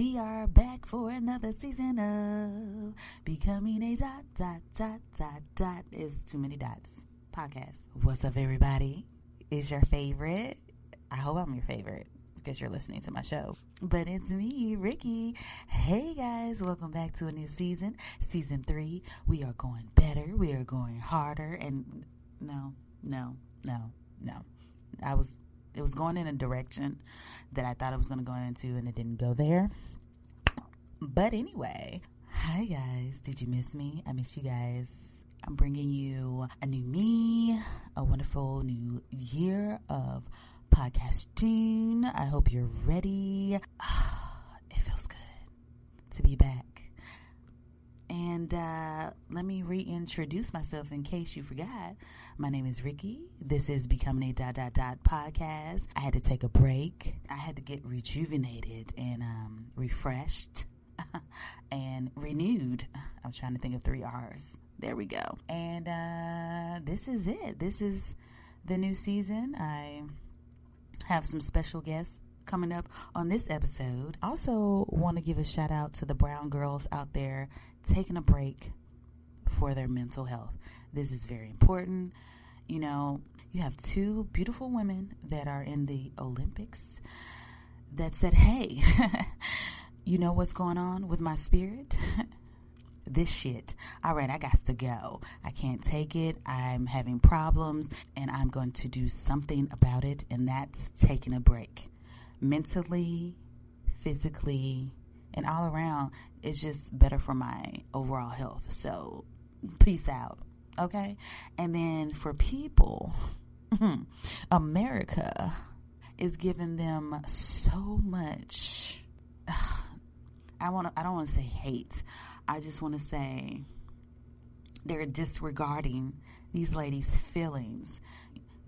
We are back for another season of Becoming a Dot, Dot, Dot, Dot, Dot. Is too many dots. Podcast. What's up, everybody? Is your favorite? I hope I'm your favorite because you're listening to my show. But it's me, Ricky. Hey guys, welcome back to a new season, season three. We are going better, we are going harder, and no, no, no, no. I was, it was going in a direction that I thought it was going to go into, and it didn't go there. But anyway, hi guys, did you miss me? I miss you guys. I'm bringing you a new me, a wonderful new year of podcasting. I hope you're ready. it feels good to be back. And uh, let me reintroduce myself in case you forgot. My name is Ricky. This is Becoming a Dot Dot Dot podcast. I had to take a break. I had to get rejuvenated and um, refreshed and renewed. I was trying to think of three R's. There we go. And uh, this is it. This is the new season. I have some special guests coming up on this episode. Also, want to give a shout out to the brown girls out there taking a break for their mental health. This is very important. You know, you have two beautiful women that are in the Olympics that said, Hey, you know what's going on with my spirit? this shit. All right, I got to go. I can't take it. I'm having problems and I'm going to do something about it, and that's taking a break. Mentally, physically, and all around, it's just better for my overall health. So, peace out. Okay? And then for people, America is giving them so much. I want I don't want to say hate. I just want to say they're disregarding these ladies' feelings.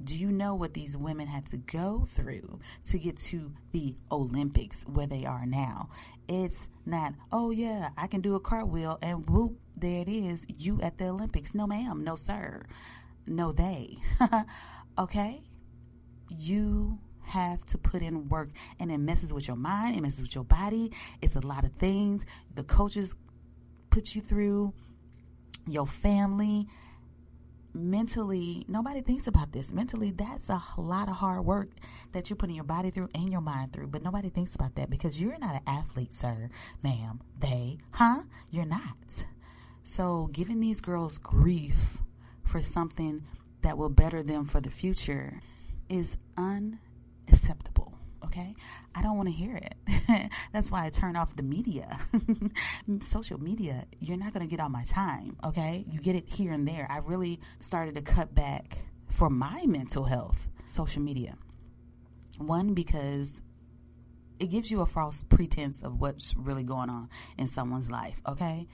Do you know what these women had to go through to get to the Olympics where they are now? It's not, oh yeah, I can do a cartwheel and whoop, there it is, you at the Olympics. No ma'am, no sir, no they. okay? You have to put in work and it messes with your mind, it messes with your body. It's a lot of things. The coaches put you through, your family. Mentally, nobody thinks about this. Mentally, that's a lot of hard work that you're putting your body through and your mind through, but nobody thinks about that because you're not an athlete, sir, ma'am, they, huh? You're not. So, giving these girls grief for something that will better them for the future is unacceptable. Okay, I don't want to hear it. That's why I turn off the media, social media. You're not going to get all my time. Okay, you get it here and there. I really started to cut back for my mental health. Social media. One because it gives you a false pretense of what's really going on in someone's life. Okay,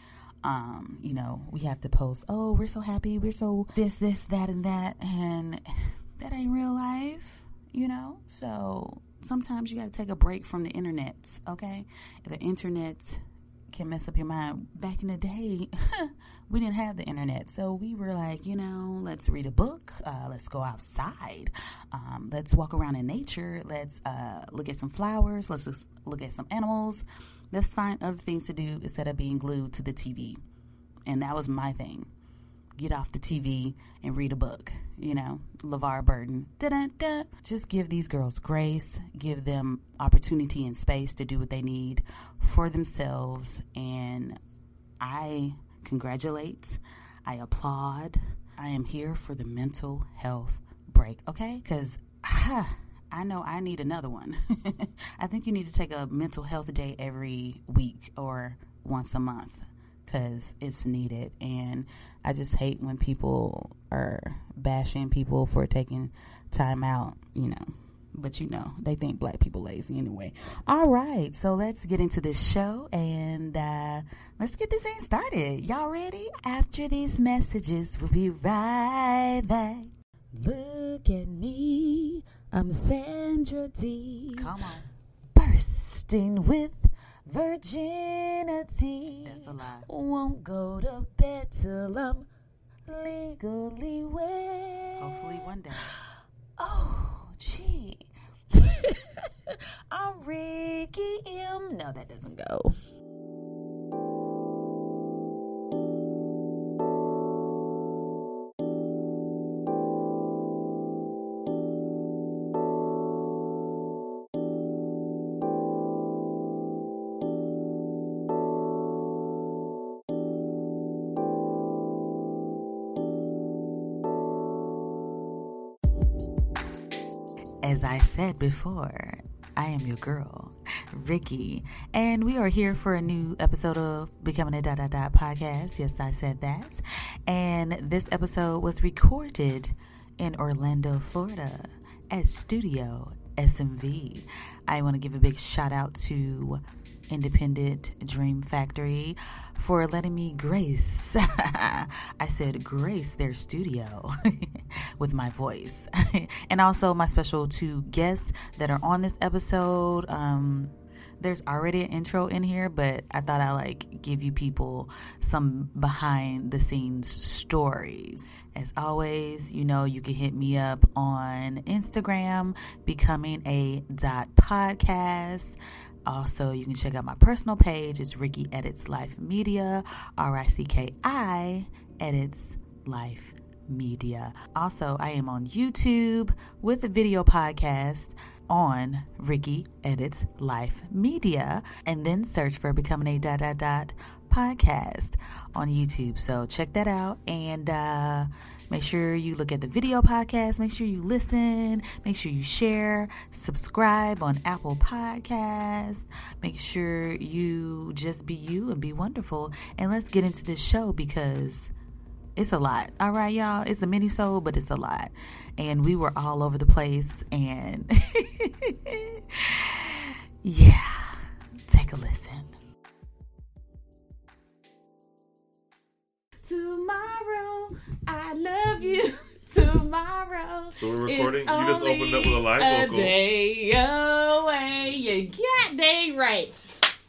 um, you know, we have to post, oh, we're so happy, we're so this, this, that, and that, and that ain't real life, you know? So sometimes you got to take a break from the internet, okay? The internet can mess up your mind. Back in the day, we didn't have the internet, so we were like, you know, let's read a book, uh, let's go outside, um, let's walk around in nature, let's uh, look at some flowers, let's look at some animals, let's find other things to do instead of being glued to the TV. And that was my thing. Get off the TV and read a book. You know, LeVar Burton. Da-da-da. Just give these girls grace, give them opportunity and space to do what they need for themselves. And I congratulate, I applaud. I am here for the mental health break, okay? Because, I know I need another one. I think you need to take a mental health day every week or once a month because it's needed. And I just hate when people are bashing people for taking time out, you know. But you know, they think black people lazy anyway. All right, so let's get into this show and uh, let's get this thing started. Y'all ready? After these messages, we'll be right back. Look at me. I'm Sandra Dee. Come on. Bursting with virginity. That's a lie. Won't go to bed till I'm legally wed. Hopefully one day. Oh, gee. I'm Ricky M. no, that doesn't go. I said before, I am your girl, Ricky, and we are here for a new episode of Becoming a Dot Dot Dot podcast. Yes, I said that. And this episode was recorded in Orlando, Florida at Studio SMV. I want to give a big shout out to Independent Dream Factory for letting me grace. I said grace their studio with my voice. and also my special two guests that are on this episode. Um, there's already an intro in here, but I thought I like give you people some behind the scenes stories. As always, you know, you can hit me up on Instagram, becoming a dot podcast. Also, you can check out my personal page. It's Ricky Edits Life Media, R I C K I Edits Life Media. Also, I am on YouTube with a video podcast on Ricky Edits Life Media, and then search for Becoming a Dot Dot Dot podcast on YouTube. So check that out and uh, make sure you look at the video podcast. Make sure you listen. Make sure you share. Subscribe on Apple Podcasts. Make sure you just be you and be wonderful. And let's get into this show because it's a lot. All right, y'all. It's a mini soul, but it's a lot. And we were all over the place. And yeah, take a listen. Tomorrow, I love you. Tomorrow. So we're recording. You just opened up with a live a vocal. day away. You got day right.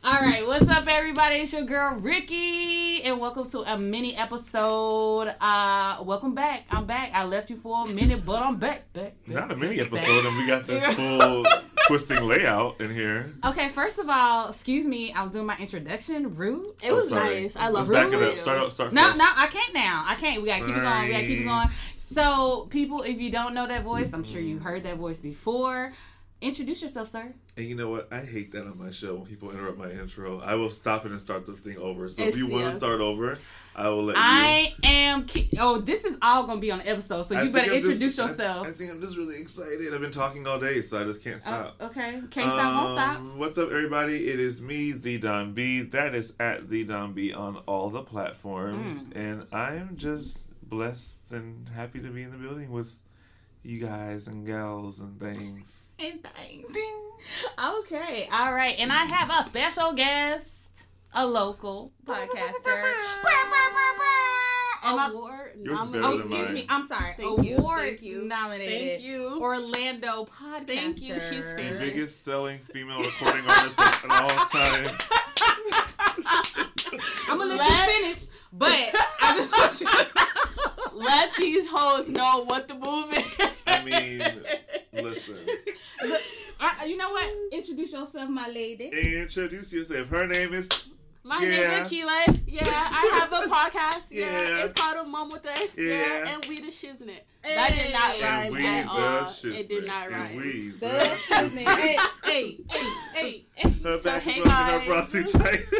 All right, what's up, everybody? It's your girl Ricky, and welcome to a mini episode. Uh, welcome back. I'm back. I left you for a minute, but I'm back. Back. back Not a mini back, episode, and we got this full twisting layout in here. Okay, first of all, excuse me. I was doing my introduction. Rude. It was Oh, nice. I love Let's back it. it up. Start out. Start No, first. no, I can't now. I can't. We gotta keep it going. We gotta keep it going. So, people, if you don't know that voice, I'm sure you heard that voice before. Introduce yourself, sir. And you know what? I hate that on my show when people interrupt my intro. I will stop it and start the thing over. So It's- if you want to start over, I will let you. I am. Ki- oh, this is all gonna be on the episode, so you think better I'm just- introduce I- yourself. I, think I'm just really excited. I've been talking all day, so I just can't stop. Oh, okay. Can't stop, won't stop. Um, What's up, everybody? It is me, the Don B. That is at the Don B on all the platforms, Mm. and I am just blessed and happy to be in the building with you guys and gals and things. And thanks. Okay. All right. And I have a special guest, a local podcaster. And my- Award Yours is better Oh, than excuse mine. me. I'm sorry. Thank you, Award thank you, nominated. Thank you. Orlando podcaster. Thank you, she's The biggest selling female recording artist of all time. I'm gonna let, Let- you finish, but I just want you to Let these hoes know what the move is. I mean, listen. Uh, you know what? Introduce yourself, my lady. Introduce yourself. Her name is. My Yeah. name is Akile. Yeah, I have a podcast. Yeah, Yeah. it's called A Mom with A. Yeah. and we the shiznit. That did not rhyme And we at the all. shiznit. It did not And rhyme. we the The shiznit. hey, hey, hey, hey, hey. Her So, back hey, is up and her bra too tight.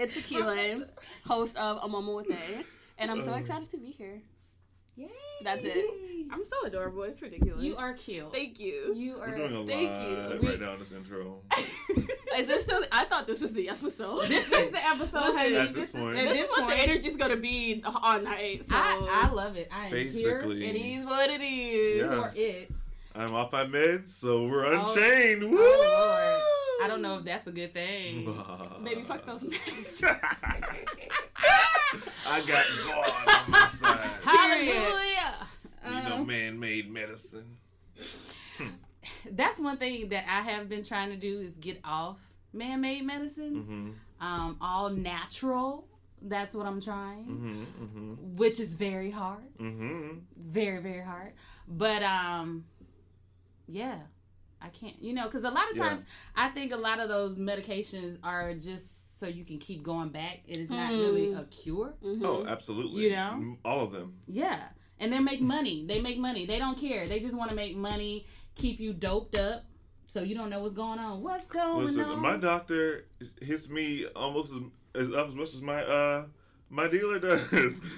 It's Akile, host of A Mama with A, and I'm so excited to be here. Yay. That's it. I'm so adorable. It's ridiculous. You are cute. Thank you. You are. We're doing a Thank lot you. right now in this intro. Is this still? I thought this was the episode. This is the episode. Listen, honey. At this point. At this this is what point, the energy's gonna be all night. So I, I love it. I am Basically. it is what it is. here Yeah. for it. I'm off my meds, so we're Oh. unchained. Oh, Woo! Oh, I don't know if that's a good thing. Baby, fuck those meds. I got God on my side. Hallelujah. You know, Um, man-made medicine. that's one thing that I have been trying to do is get off man-made medicine. Mm-hmm. Um, all natural. That's what I'm trying, Mm-hmm. Mm-hmm. which is very hard. Mm-hmm. Very, very hard. But um, yeah, I can't, you know, because a lot of Yeah. times I think a lot of those medications are just so you can keep going back. It is not really a cure. Mhm. Oh, absolutely. You know? Mm, all of them. Yeah. And they make money. They make money. They don't care. They just want to make money, keep you doped up so you don't know what's going on. What's going Listen, on? my doctor hits me almost as, as up as much as my uh my dealer does.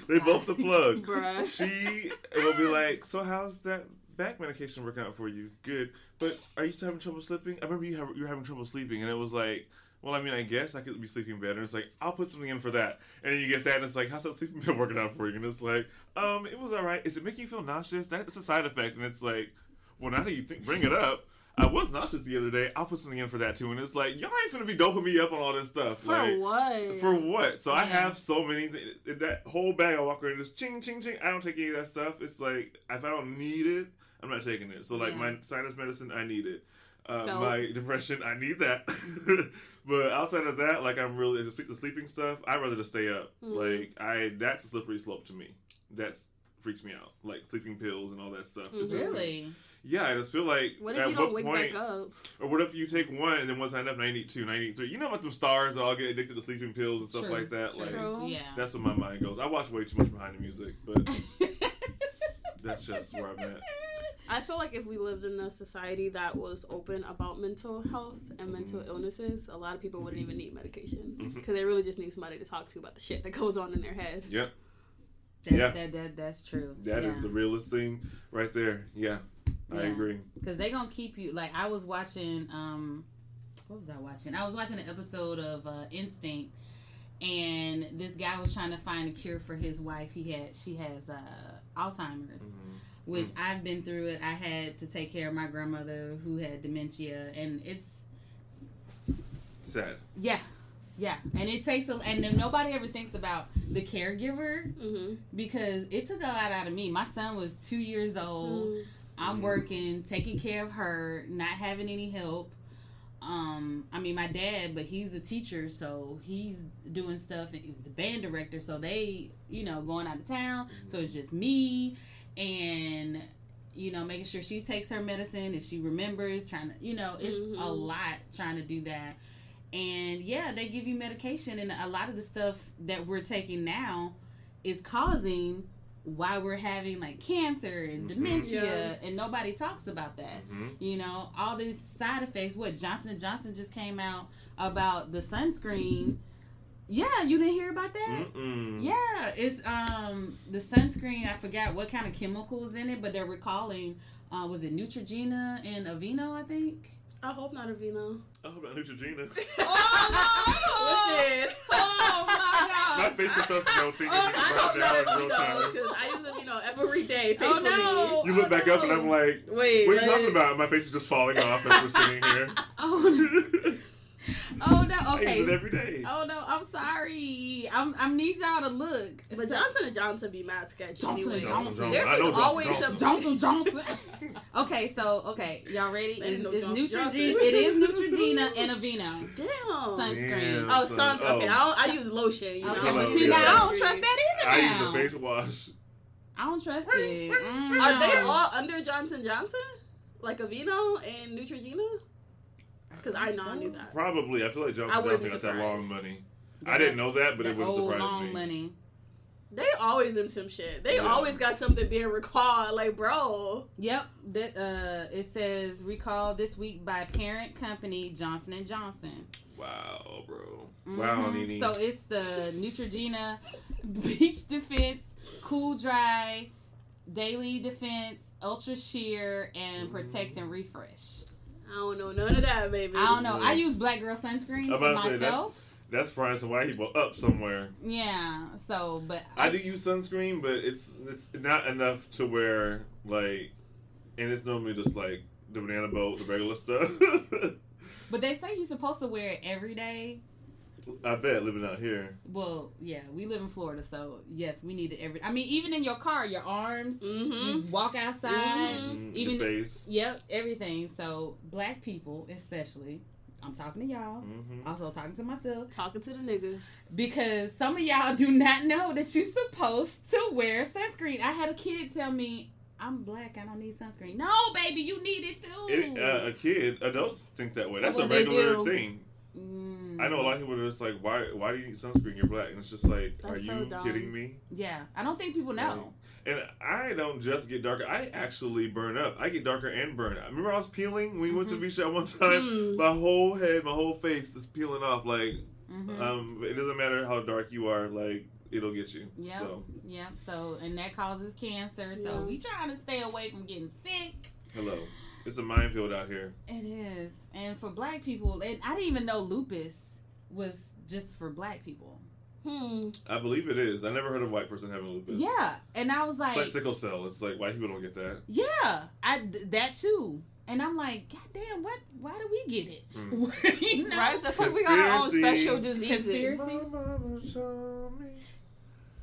they both the plug. Bruh. She will be like, "So how's that back medication working out for you? Good, but are you still having trouble sleeping? I remember you have, you were having trouble sleeping, and it was like." Well, I mean, I guess I could be sleeping better. It's like I'll put something in for that, and then you get that, and it's like, how's that sleeping been working out for you? And it's like, um, it was all right. Is it making you feel nauseous? That's a side effect, and it's like, well, now that you think, bring it up, I was nauseous the other day. I'll put something in for that too, and it's like, y'all ain't gonna be doping me up on all this stuff. For like, what? for what? So I have so many. Th- that whole bag, I walk around just ching, ching, ching. I don't take any of that stuff. It's like if I don't need it, I'm not taking it. So like Yeah. my sinus medicine, I need it. Uh, Dope. my depression, I need that. but outside of that, like I'm really the sleeping stuff. I'd rather just stay up. Mhm. Like I, that's a slippery slope to me. That's freaks me out. Like sleeping pills and all that stuff. It's Mhm. just- really? yeah, I just feel like what if at you don't what wake point, back up? or what if you take one and then once I end up 92, 93? You know about them stars that all get addicted to sleeping pills and stuff True, like that? Like True. Yeah. that's where my mind goes. I watch way too much behind the music, but that's just where I'm at. I feel like if we lived in a society that was open about mental health and mental Mm-hmm. illnesses, a lot of people wouldn't even need medications because they really just need somebody to talk to about the shit that goes on in their head. Yep, That, Yeah. that, that, that's true. that is yeah. the realest thing right there. Yeah, I Yeah. agree. because they gonna keep you like i was watching um what was i watching i was watching an episode of uh instinct and this guy was trying to find a cure for his wife he had she has uh alzheimer's Mhm. Which i've been through it i had to take care of my grandmother who had dementia and it's Sad. yeah yeah and it takes a and nobody ever thinks about the caregiver Mm-hmm. because it took a lot out of me my son was two years old I'm Mhm. working, taking care of her, not having any help. Um, I mean, my dad, but he's a teacher, so he's doing stuff. And he's the band director, so they, you know, going out of town. So it's just me, and you know, making sure she takes her medicine if she remembers. Trying to, you know, it's a Mhm. lot trying to do that. And yeah, they give you medication, and a lot of the stuff that we're taking now is causing why we're having like cancer and Mhm. dementia, Yeah. and nobody talks about that. hmm You know, all these side effects. What Johnson and Johnson just came out about the sunscreen. Yeah, you didn't hear about that? Mm-mm. Yeah, it's um the sunscreen. I forgot what kind of chemicals in it, but they're recalling. Uh, was it Neutrogena and Aveeno? I think. I hope not Aveeno. I hope not Neutrogena. Listen. Oh my My god! facial stuff's melting Oh, right I hope now not in real vino because I use Aveeno every day Oh faithfully. no! You look Oh, back up and. I'm like, Wait, what are you like- talking about? My face is just falling off as we're sitting here. Oh, oh no! I use it Okay. every day. Oh no! I'm sorry. I'm. I need y'all to look. But So- Johnson and Johnson be mad sketchy Johnson anyway. and Johnson, Johnson. There's I know Johnson, always Johnson. a Johnson Johnson. okay, so okay, y'all ready? They Is know is Johnson Neutrogena? It is Neutrogena and Aveeno Damn. sunscreen. Damn. Oh, son. suns. Okay, Oh. I, don't, I use lotion. You? Okay, Hello, but see yeah. now I don't trust that either. I either. use now. a face wash. I don't trust it. Mm, Are they all under Johnson Johnson? Like Aveeno and Neutrogena? Because I know I knew that. Probably. I feel like I Johnson wouldn't Johnson got that long surprised. money. I didn't know that, but The it wouldn't old surprise long me. money. They always in some shit. They Yeah. always got something being recalled. Like, bro. Yep. That uh, it says recalled this week by parent company Johnson and Johnson. Wow, bro. Wow, Mhm. Nene. So it's the Neutrogena Beach Defense, Cool Dry, Daily Defense, Ultra Sheer, and Protect and Refresh. I don't know none of that, baby. I don't know. I use Black Girl sunscreen I'm for about to say, that's- myself. That's frying some white people up somewhere. Yeah. So, but I do use sunscreen, but it's it's not enough to where like, and it's normally just like the banana boat, the regular stuff. but they say you're supposed to wear it every day. I bet living out here. Well, yeah, we live in Florida, so yes, we need it every. I mean, even in your car, your arms, Mm-hmm. you walk outside. Mhm. Mm, Even the face. Yep, everything. So black people, especially, I'm talking to y'all. hmm Also talking to myself Talking to the niggas. because some of y'all do not know that you're supposed to wear sunscreen. I had a kid tell me I'm black. I don't need sunscreen. No, baby, you need it too. It, uh, a kid, adults think that way. That's Well, a regular thing. Mm. I know a lot of people are just like, why? Why do you need sunscreen? You're black, and it's just like, That's are so you dumb. kidding me? Yeah, I don't think people know. And I don't just get darker. I actually burn up. I get darker and burn. I remember I was peeling when we went to Mhm. beach at one time. Hmm. My whole head, my whole face is peeling off. Like, Mhm. um, it doesn't matter how dark you are. Like, it'll get you. Yep. So, Yep. So, and that causes cancer. So, we trying to stay away from getting sick. hello. It's a minefield out here. It is. And for black people, and I didn't even know lupus was just for black people. Hmm. I believe it is. I never heard of a white person having lupus. Yeah. And I was like, It's like sickle cell. It's like white people don't get that. yeah, I that too. And I'm like, God damn, what? Why do we get it? Mm. you know? Right? The fuck we got our own special diseases. Conspiracy. My mama showed me.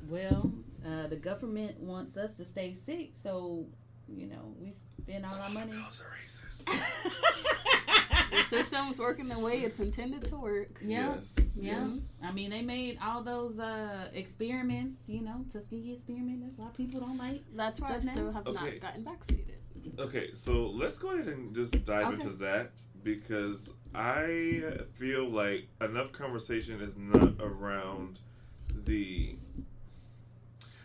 Well, uh, the government wants us to stay sick, so you know we spend all our money. Girls are racist. The system's working the way it's intended to work. yeah, Yes. yeah. yes. I mean, they made all those uh, experiments. You know, Tuskegee experiment. That's why people don't like. That's why I still now? have Okay. not gotten vaccinated. Okay, so let's go ahead and just dive Okay. into that because I feel like enough conversation is not around the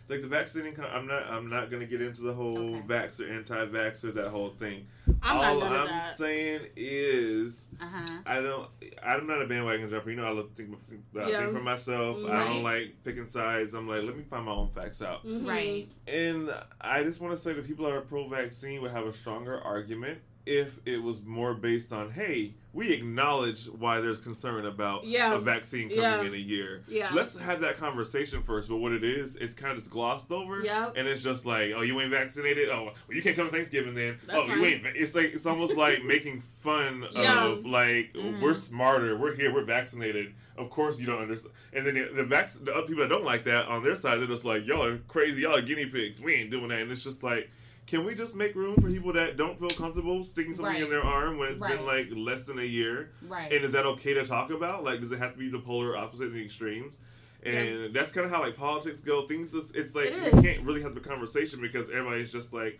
like the vaccinating. I'm not. I'm not gonna get into the whole Okay. vaxxer, anti-vaxxer, that whole thing. I'm All not none I'm that. saying is, Uh huh. I don't. I'm not a bandwagon jumper. You know, I love to think, think, Yeah. think for myself. I don't like picking sides. I'm like, let me find my own facts out. Mhm. Right. And I just want to say that people that are pro-vaccine would have a stronger argument if it was more based on, hey, we acknowledge why there's concern about Yeah. a vaccine coming Yeah. in a year. Yeah. Let's have that conversation first. But what it is, it's kind of just glossed over. Yep. And it's just like, oh, you ain't vaccinated. Oh, well, you can't come to Thanksgiving then. That's oh, fine. you ain't. va-" It's like it's almost like making fun Yeah. of like Mhm. we're smarter. We're here. We're vaccinated. Of course you don't understand. And then the the, vac- the other people that don't like that on their side, they're just like, y'all are crazy. Y'all are guinea pigs. We ain't doing that. And it's just like. Can we just make room for people that don't feel comfortable sticking something in their arm when it's Right. been like less than a year? Right. And is that okay to talk about? Like, does it have to be the polar opposite in the extremes? And that's kind of how like politics go. Things is, it's like It we can't really have the conversation because everybody's just like,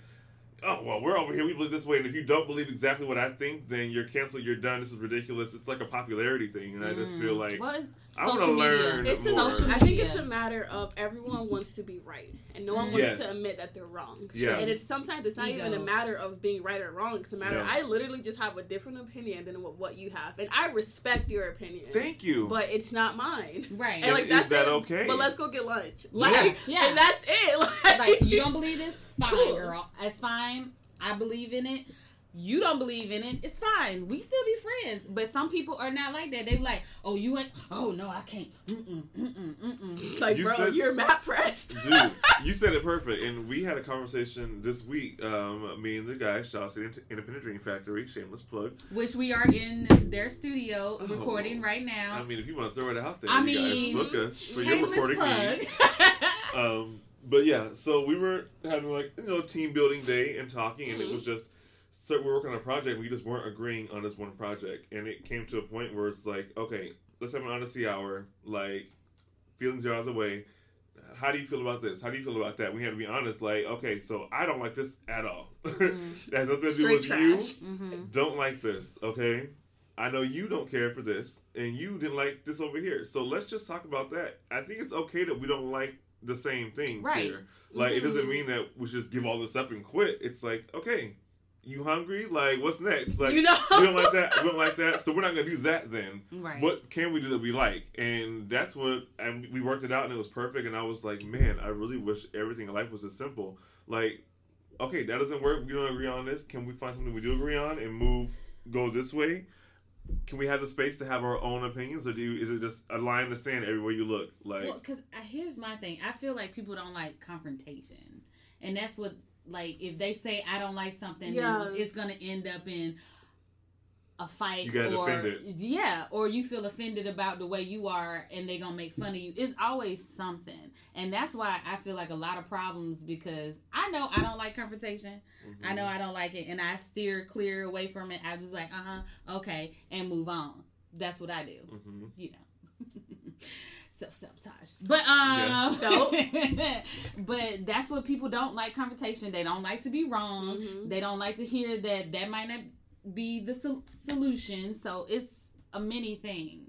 oh well, we're over here. We believe this way, and if you don't believe exactly what I think, then you're canceled. You're done. This is ridiculous. It's like a popularity thing, and I just feel mm. like well, I wanna social learn. media. It's a, more. I think it's a matter of everyone wants to be right, and no one wants Yes. to admit that they're wrong. Yeah. And it's sometimes it's not even a matter of being right or wrong. It's a matter. Yeah. I literally just have a different opinion than what, what you have, and I respect your opinion. Thank you. but it's not mine. right. And like is that's that it. okay? But let's go get lunch. Like, Yes. Yeah. and that's it. Like, like you don't believe this fine Cool. girl it's fine i believe in it you don't believe in it it's fine we still be friends but some people are not like that they be like oh you ain't oh no i can't mm-mm, mm-mm, mm-mm. It's like, You bro, said- you're mad pressed. Dude, you said it perfect. And we had a conversation this week. Um, me and the guys, shout out to Independent Dream Factory, shameless plug. which we are in their studio Oh. recording right now. I mean, if you want to throw it out there, I you mean, guys book us for your shameless recording plug needs. Um, but yeah, so we were having like you know team building day and talking, and it Mhm. was just so we were working on a project. We just weren't agreeing on this one project, and it came to a point where it's like, okay, let's have an honesty hour. Like feelings are out of the way. How do you feel about this? How do you feel about that? We had to be honest. Like, okay, so I don't like this at all. Mhm. that has nothing to do Straight with you mm-hmm. don't like this, okay? I know you don't care for this, and you didn't like this over here. So let's just talk about that. I think it's okay that we don't like the same things Right. here. Like, it doesn't Mhm. mean that we should just give all this up and quit. It's like, okay, you hungry? Like, what's next? Like, you know, we don't like that. We don't like that. So we're not gonna do that then. right What can we do that we like? And that's what, and we worked it out, and it was perfect. And I was like, man, I really wish everything in life was as simple. Like, okay, that doesn't work. We don't agree on this. Can we find something we do agree on and move, go this way? Can we have the space to have our own opinions, or do you, is it just a line in the sand everywhere you look? Like, Well, because uh, here's my thing. I feel like people don't like confrontation, and that's what like if they say I don't like something, Yeah. then it's gonna end up in a fight You gotta or defend it. yeah, or you feel offended about the way you are, and they gonna make fun of you. It's always something, and that's why I feel like a lot of problems because I know I don't like confrontation. I mhm. know I don't like it, and I steer clear away from it. I just like uh huh okay, and move on. That's what I do Mhm. you know. self sabotage. But um, Yeah. but that's what people don't like confrontation. They don't like to be wrong. Mhm. They don't like to hear that that might not be the sol- solution. So it's a mini thing,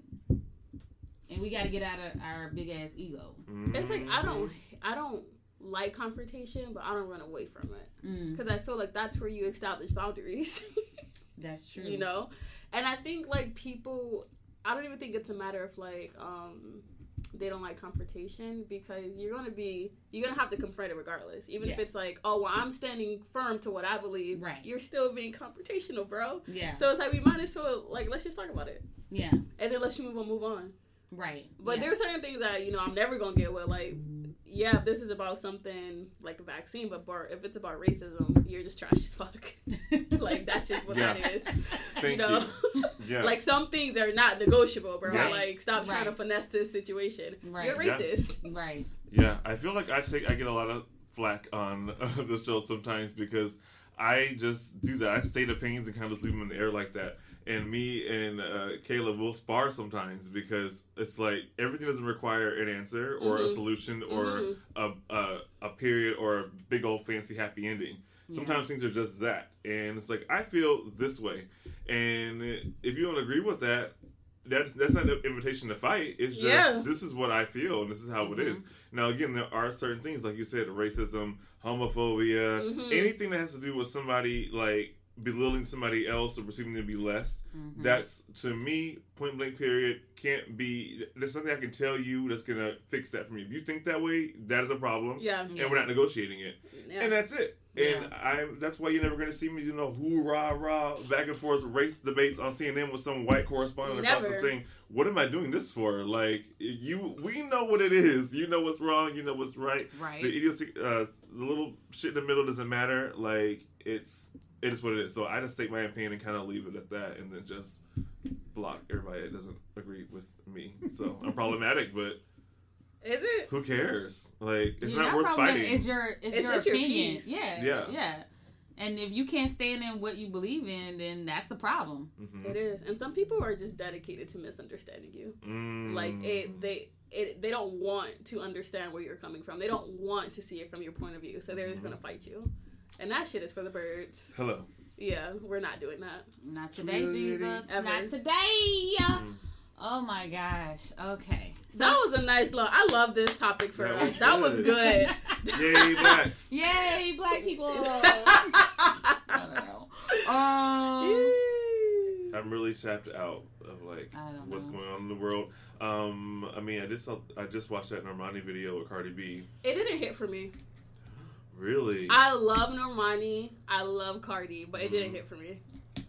and we got to get out of our big ass ego. It's like Mm-hmm. I don't, I don't like confrontation, but I don't run away from it Mm, because I feel like that's where you establish boundaries. that's true. you know, and I think like people, I don't even think it's a matter of like um they don't like confrontation because you're gonna be you're gonna have to confront it regardless, even if it's like oh well I'm standing firm to what I believe. Right. You're still being confrontational, bro. Yeah. So it's like we might as well like let's just talk about it yeah. and then let's you move on, move on. Right. But yeah. there's certain things that you know I'm never gonna get with. Like, yeah, if this is about something like a vaccine, but bar, if it's about racism, you're just trash as fuck. like that's just what that Yeah. is. Thank you know, Yeah. like some things are not negotiable, bro. Yeah. Like, stop trying to Right. finesse this situation. Right. You're Yeah. racist. right. Yeah, I feel like I take I get a lot of flack on uh, the show sometimes because I just do that. I state opinions and kind of just leave them in the air like that. And me and uh, Caleb will spar sometimes because it's like everything doesn't require an answer or a Mhm. solution or Mhm. a, a a period or a big old fancy happy ending. Sometimes things are just that, and it's like I feel this way, and if you don't agree with that, that that's not an invitation to fight. It's just Yeah. this is what I feel, and this is how it Mhm. is. Now, again, there are certain things like you said, racism, homophobia, Mhm. anything that has to do with somebody like belittling somebody else or perceiving them to be less. Mhm. That's to me, point blank. Period. Can't be. There's something I can tell you that's gonna fix that for me. If you think that way, that is a problem, Yeah. Yeah. and we're not negotiating it yeah. and that's it. And I that's why you're never gonna see me, you know, hoorah rah back and forth race debates on CNN with some white correspondent across the thing. What am I doing this for? Like you, we know what it is. You know what's wrong. You know what's right. Right. The idiocy, uh, the little shit in the middle doesn't matter. Like it's it is what it is. So I just state my opinion and kind of leave it at that, and then just block everybody that doesn't agree with me. So I'm problematic, but is it? who cares? Like it's Your not worth fighting. Is your is It's your just your opinion? piece. yeah, Yeah. yeah. And if you can't stand in what you believe in, then that's a problem. Mhm. It is. And some people are just dedicated to misunderstanding you. Mm. Like it, they. It, they don't want to understand where you're coming from. They don't want to see it from your point of view. So they're just Mhm. gonna fight you, and that shit is for the birds. Hello. Yeah, we're not doing that. Not today, Jesus. Ever. Not today. Mm. Oh my gosh. Okay. That was a nice love. I love this topic for That us. was That was good. good. Yay, blacks. Yay, black people. I don't know. Um, I'm really tapped out of like what's know. going on in the world. Um, I mean, I just saw, I just watched that Normani video with Cardi B. it didn't hit for me. Really, I love Normani. I love Cardi, but it didn't Mm. hit for me.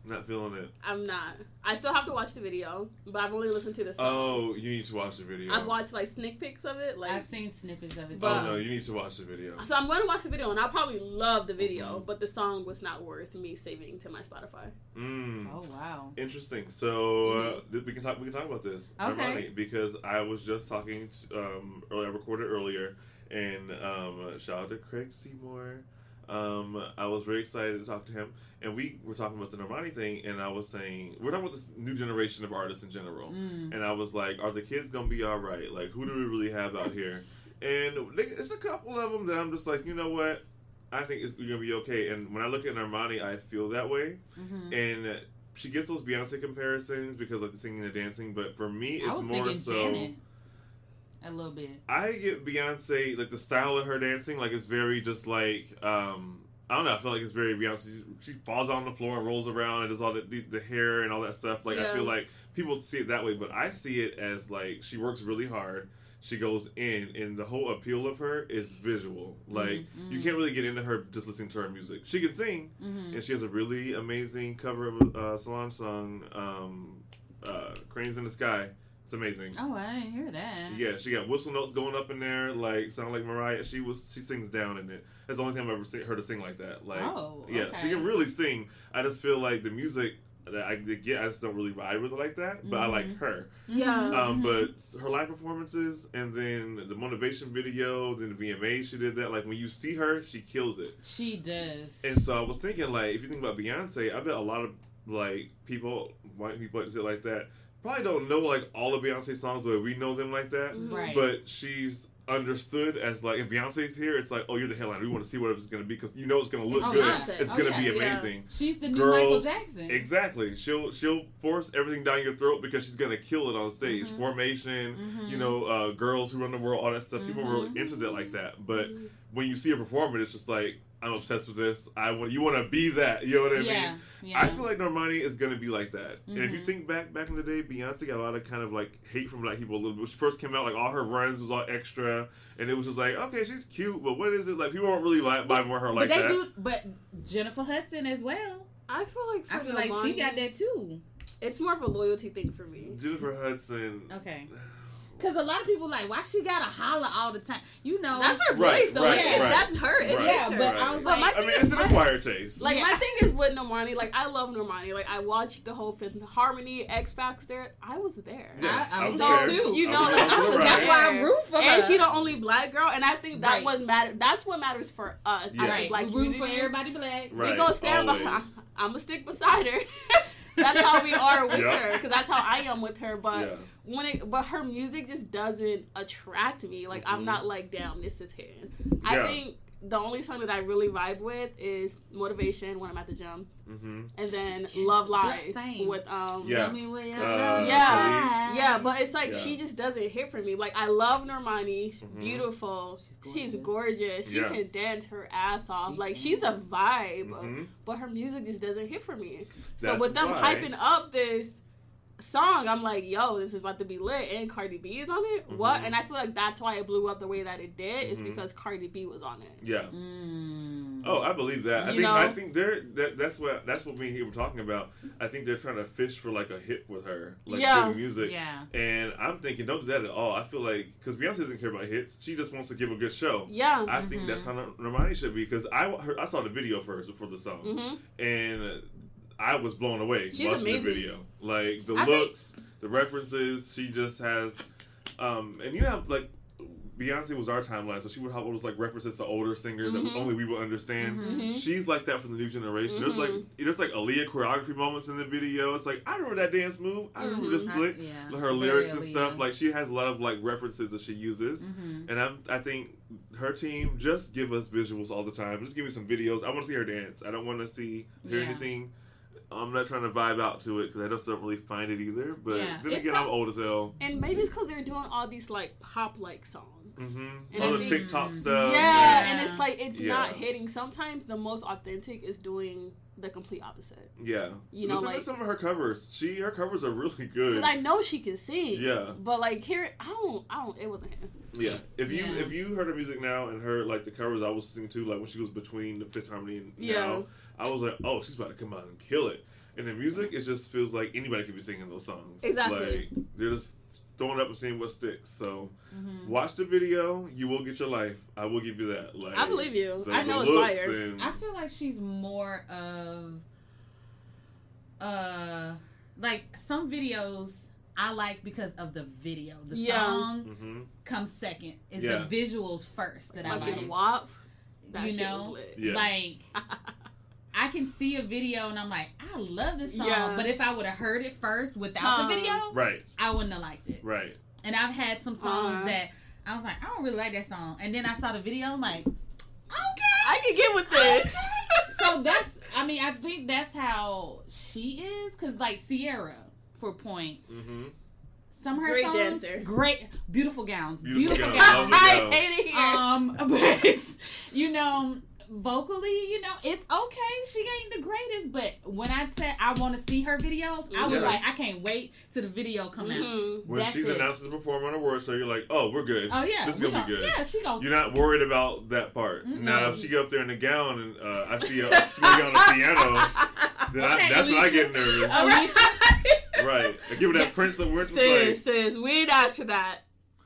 not feeling it. I'm not. I still have to watch the video, but I've only listened to the song. Oh, you need to watch the video. I've watched like sneak pics of it, like I've seen snippets of it. But- oh no, you need to watch the video. So I'm going to watch the video, and I'll probably love the video, Mhm. but the song was not worth me saving to my Spotify. Mm. oh wow. Interesting. So uh, we can talk. We can talk about this, Okay. Normani, because I was just talking. To, um, earlier, I recorded earlier, and um, shout out to Craig Seymour. Um, I was very excited to talk to him, and we were talking about the Normani thing, and I was saying we're talking about this new generation of artists in general, Mm. and I was like, are the kids gonna be all right? Like, who do we really have out here? And they, it's a couple of them that I'm just like, you know what? I think it's gonna be okay. And when I look at Normani, I feel that way hmm and she gets those Beyonce comparisons because like the singing and dancing, but for me, it's more so. Janet. A little bit. I get Beyonce like the style of her dancing, like it's very just like um I don't know. I feel like it's very Beyonce. She, falls on the floor and rolls around and does all the, the, the hair and all that stuff. Like I feel like people see it that way, but I see it as like she works really hard. She goes in, and the whole appeal of her is visual. Like Mhm, you can't really get into her just listening to her music. She can sing, hmm and she has a really amazing cover of a uh, Solange song, um, uh, "Cranes in the Sky." It's amazing. Oh, I didn't hear that. Yeah, she got whistle notes going up in there, like sound like Mariah. She was she sings down in it. That's the only time I've ever seen her to sing like that. Like, oh, yeah, okay. she can really sing. I just feel like the music that I get, I just don't really vibe with it like that. But I like Mhm. her. Yeah. Um, Mhm. but her live performances and then the motivation video, then the VMA, she did that. Like when you see her, she kills it. she does. And so I was thinking, like, if you think about Beyonce, I bet a lot of like people, white people, like to say like that, probably don't know like all of Beyonce songs the way we know them like that, Mhm. Right. but she's understood as like if Beyonce's here, it's like oh you're the headline. We want to see what it's going to be because you know it's going to look Oh, good. Beyonce. It's Oh, going to yeah, be yeah. amazing. She's the new Girls, Michael Jackson. Exactly. She'll she'll force everything down your throat because she's gonna kill it on stage. Mhm. Formation, Mhm. you know, uh, girls who run the world, all that stuff. People are Mhm. into that like that. But Mhm. when you see her perform it, it's just like I'm obsessed with this. I want you want to be that. You know what I yeah. mean? Yeah. I feel like Normani is gonna be like that. And if you Mhm. think back back in the day, Beyonce got a lot of kind of like hate from black people a little bit. When she first came out, like all her runs was all extra, and it was just like, okay, she's cute, but what is it? Like people don't really like buy more her like but they that. do. But Jennifer Hudson as well. I feel like for I feel like she got that too. It's more of a loyalty thing for me. Jennifer Hudson. Okay. Because a lot of people like, why she gotta holler all the time? You know, That's her Right, voice, though. right, Like, right. That's her. It Right, is yeah, her. but I was like, I mean, it's an acquired taste. Like Yeah. my thing is with Normani, like I love Normani. Like I watched the whole Fifth Harmony, X Factor. I was there. Yeah, I- I was there too. You I know, was like, I was for that's ride. why I root for her. and she the only black girl, and I think that Right. what matter. That's what matters for us. Yeah. I right. think black we root for everybody black. Right, We gonna stand always. behind. I'm gonna stick beside her. that's how we are with Yeah. her, because that's how I am with her. But yeah. When it, but her music just doesn't attract me. Like Mhm. I'm not like, damn, this is him. I think the only song that I really vibe with is Motivation when I'm at the gym, hmm and then Yes, Love that's Lies with um Yeah. Me Uh. Yeah. yeah, but it's like Yeah. she just doesn't hit for me. Like I love Normani, she's Mhm. beautiful, She's she's gorgeous. gorgeous, she Yeah. can dance her ass off. She like can. she's a vibe, hmm but her music just doesn't hit for me. So with them why- hyping up this song, I'm like, yo, this is about to be lit, and Cardi B is on it. What? Mhm. And I feel like that's why it blew up the way that it did. Is Mhm. because Cardi B was on it. Yeah. Mm. Oh, I believe that. I You think I think they're that, that's what that's what me and he were talking about. I think they're trying to fish for like a hit with her, like Yeah. music. Yeah. And I'm thinking, don't do that at all. I feel like because Beyonce doesn't care about hits, she just wants to give a good show. Yeah. I think that's how Normani should be because I heard, I saw the video first before the song, hmm and I was blown away She's watching amazing. the video. Like the I think- looks, the references, she just has. Um, and you know, like Beyonce was our timeline, so she would have those like references to older singers Mhm. that only we would understand. Mhm. She's like that from the new generation. There's like Mhm. there's like Aaliyah choreography moments in the video. It's like I remember that dance move. I remember this Mhm. split. Yeah. Her Very lyrics and Aaliyah. stuff. Like she has a lot of like references that she uses. Mhm. And I'm, I think her team just give us visuals all the time. Just give me some videos. I want to see her dance. I don't want to see hear Yeah. anything. I'm not trying to vibe out to it because I just don't really find it either. But Yeah. then It's again, some- I'm old as hell. And maybe it's because they're doing all these like pop like songs. hmm And All I the think- TikTok Mm. stuff. yeah, Yeah. and it's like it's Yeah. not hitting. Sometimes the most authentic is doing the complete opposite. Yeah. You know, Listen like to some of her covers. She her covers are really good. because I know she can sing. Yeah. But like here, I don't, I don't. It wasn't him. Yeah. If you Yeah. if you heard her music now and heard like the covers I was listening to, like when she was between the Fifth Harmony and Yeah. now, I was like, oh, she's about to come out and kill it. And the music, it just feels like anybody could be singing those songs. Exactly. Like they're just throwing up and seeing what sticks. So Mhm. watch the video, you will get your life. I will give you that. Like I believe you. the- I know it's looks fire. and- I feel like she's more of uh like some videos I like because of the video. The Yeah. song Mhm. comes second. It's Yeah. the visuals first that Like I like. in WAP, that you know, was lit. Yeah. like I can see a video and I'm like, I love this song. Yeah. But if I would have heard it first without Huh. the video, Right, I wouldn't have liked it. right. And I've had some songs Uh-huh. that I was like, I don't really like that song. And then I saw the video, I'm like, okay. I can get with this. so that's I mean I think that's how she is because like Ciara for point hmm some of her Great songs dancer. great beautiful gowns Beautiful beautiful, gowns. gowns, I hate it here. um but you know vocally you know it's okay she ain't the greatest but when I said I want to see her videos I was Yeah. like I can't wait till the video come out Mhm. When That's she's it. announced as a performer on a award show, you're like, oh, we're good. oh yeah This is we gonna be good. yeah she goes You're not worried about that part. Mm-mm. Now, if she get up there in the gown and uh, I see her she get on the piano, then I, Okay, that's when I get nervous. Alicia right. I give her that Prince that works sis, like sis, we not to that.